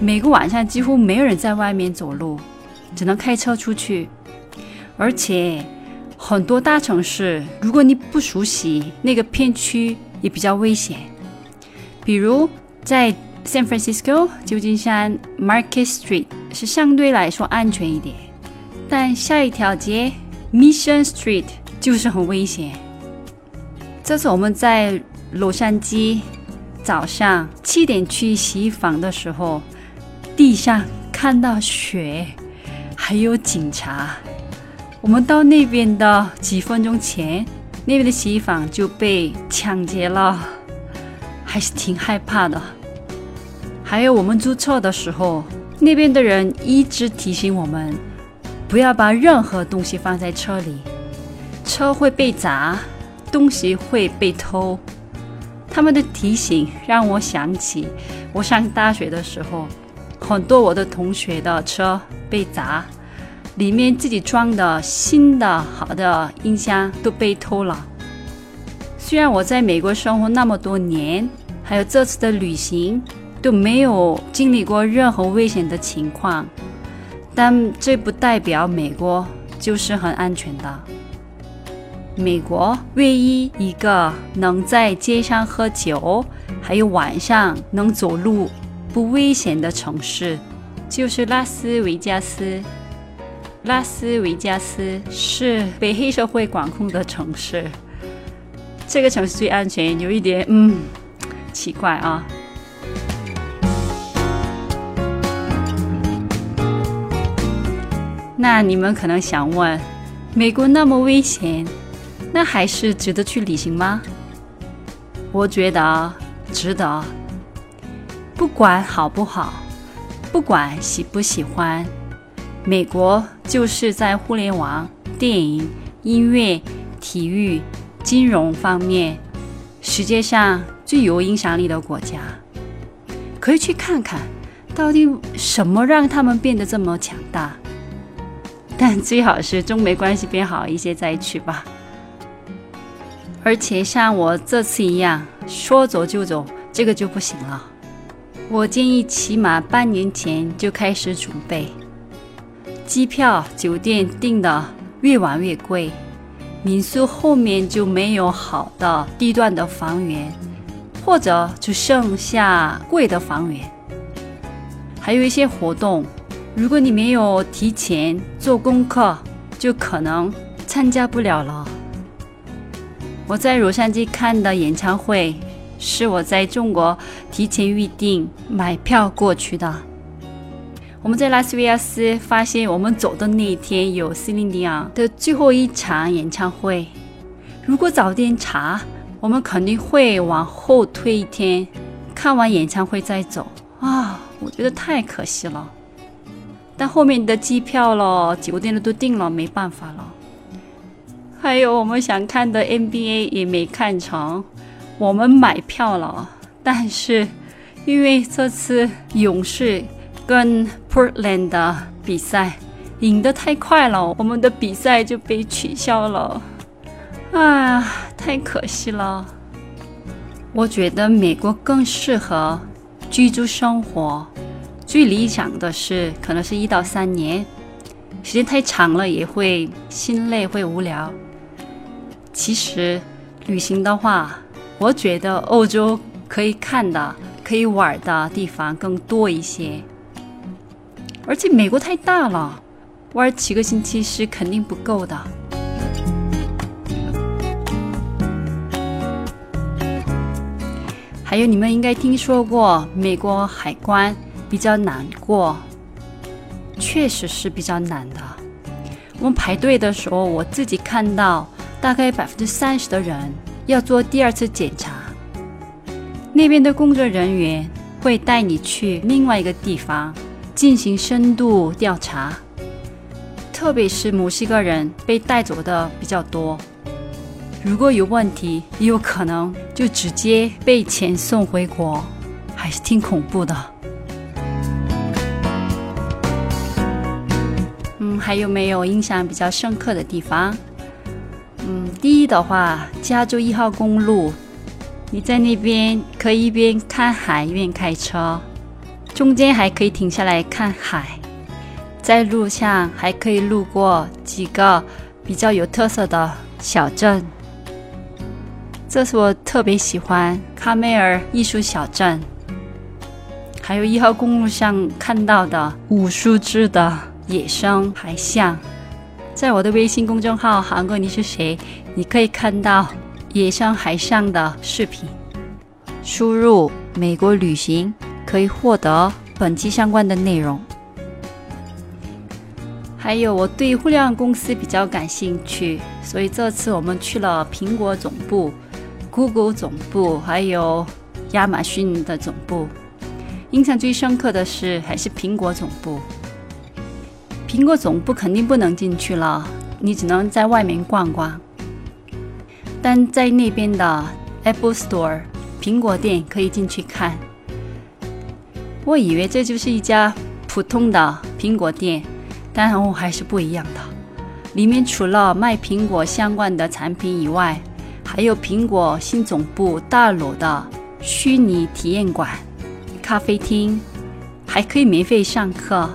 每个晚上几乎没有人在外面走路，只能开车出去。而且很多大城市，如果你不熟悉那个片区，也比较危险。比如在 San Francisco 旧金山 Market Street 是相对来说安全一点，但下一条街 Mission Street 就是很危险。这次我们在洛杉矶早上七点去洗衣房的时候。地上看到雪，还有警察。我们到那边的几分钟前，那边的洗衣房就被抢劫了，还是挺害怕的。还有我们租车的时候，那边的人一直提醒我们，不要把任何东西放在车里，车会被砸，东西会被偷。他们的提醒让我想起我上大学的时候。很多我的同学的车被砸，里面自己装的新的好的音箱都被偷了。虽然我在美国生活那么多年，还有这次的旅行都没有经历过任何危险的情况，但这不代表美国就是很安全的。美国唯一一个能在街上喝酒，还有晚上能走路。不危险的城市就是拉斯维加斯。拉斯维加斯是被黑社会管控的城市。这个城市最安全，有一点嗯奇怪啊。那你们可能想问，美国那么危险，那还是值得去旅行吗？我觉得值得。不管好不好，不管喜不喜欢，美国就是在互联网、电影、音乐、体育、金融方面世界上最有影响力的国家。可以去看看，到底什么让他们变得这么强大？但最好是中美关系变好一些再去吧。而且像我这次一样，说走就走，这个就不行了。我建议起码半年前就开始准备，机票、酒店订的越晚越贵，民宿后面就没有好的地段的房源，或者只剩下贵的房源。还有一些活动，如果你没有提前做功课，就可能参加不了了。我在洛杉矶看的演唱会。是我在中国提前预定买票过去的。我们在拉斯维加斯发现，我们走的那一天有 Celine Dion 的最后一场演唱会。如果早点查，我们肯定会往后推一天，看完演唱会再走啊！我觉得太可惜了。但后面的机票了、酒店的都订了，没办法了。还有我们想看的 NBA 也没看成。我们买票了，但是因为这次勇士跟 Portland 的比赛赢得太快了，我们的比赛就被取消了。啊，太可惜了！我觉得美国更适合居住生活，最理想的是可能是一到三年，时间太长了也会心累会无聊。其实旅行的话。我觉得欧洲可以看的、可以玩的地方更多一些，而且美国太大了，玩几个星期是肯定不够的。还有，你们应该听说过美国海关比较难过，确实是比较难的。我们排队的时候，我自己看到大概百分之三十的人。要做第二次检查，那边的工作人员会带你去另外一个地方进行深度调查，特别是墨西哥人被带走的比较多。如果有问题，也有可能就直接被遣送回国，还是挺恐怖的。嗯，还有没有印象比较深刻的地方？第一的话，加州一号公路，你在那边可以一边看海一边开车。中间还可以停下来看海，在路上还可以路过几个比较有特色的小镇，这是我特别喜欢卡梅尔艺术小镇。还有一号公路上看到的无数只的野生海象，在我的微信公众号“韩国你是谁”，你可以看到野生海上的视频。输入“美国旅行”。可以获得本期相关的内容，还有我对互联网公司比较感兴趣，所以这次我们去了苹果总部、Google 总部，还有亚马逊的总部。印象最深刻的是还是苹果总部。苹果总部肯定不能进去了，你只能在外面逛逛。但在那边的 Apple Store 苹果店可以进去看。我以为这就是一家普通的苹果店，但哦还是不一样的。里面除了卖苹果相关的产品以外，还有苹果新总部大楼的虚拟体验馆、咖啡厅，还可以免费上课。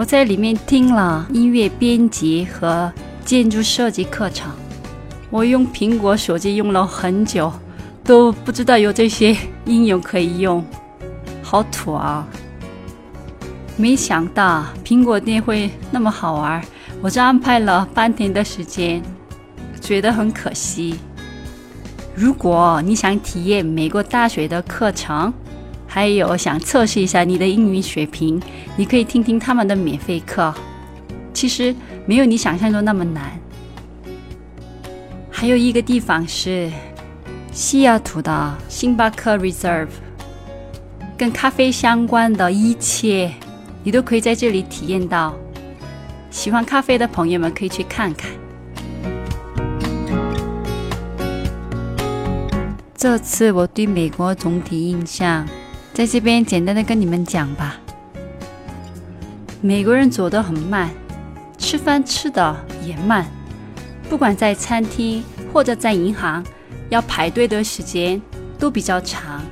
我在里面听了音乐编辑和建筑设计课程。我用苹果手机用了很久，都不知道有这些应用可以用。好土啊！没想到苹果店会那么好玩，我就安排了半天的时间，觉得很可惜。如果你想体验美国大学的课程，还有想测试一下你的英语水平，你可以听听他们的免费课。其实没有你想象中那么难。还有一个地方是西雅图的星巴克 Reserve。跟咖啡相关的一切，你都可以在这里体验到。喜欢咖啡的朋友们可以去看看。这次我对美国总体印象，在这边简单的跟你们讲吧。美国人走得很慢，吃饭吃的也慢，不管在餐厅或者在银行，要排队的时间都比较长。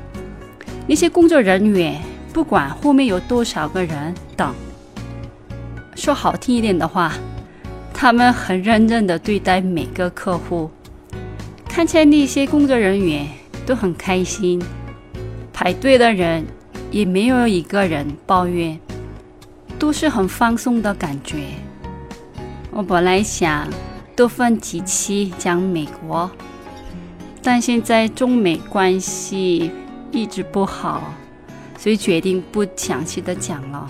那些工作人员不管后面有多少个人等，说好听一点的话，他们很认真的对待每个客户。看起来那些工作人员都很开心，排队的人也没有一个人抱怨，都是很放松的感觉。我本来想多分几期讲美国，但现在中美关系。一直不好，所以决定不详细的讲了。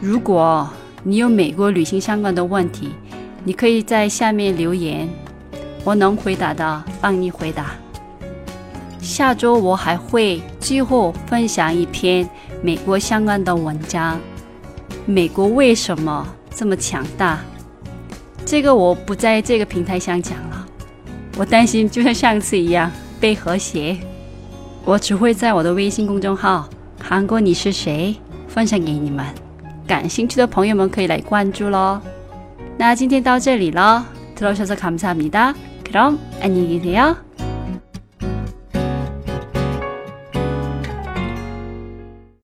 如果你有美国旅行相关的问题，你可以在下面留言，我能回答的帮你回答。下周我还会最后分享一篇美国相关的文章。美国为什么这么强大？这个我不在这个平台上讲了，我担心就像上次一样被和谐。我只会在我的微信公众号“韩国你是谁”分享给你们，感兴趣的朋友们可以来关注喽。那今天到这里了，들어주셔서감사합니다그럼안녕히계세요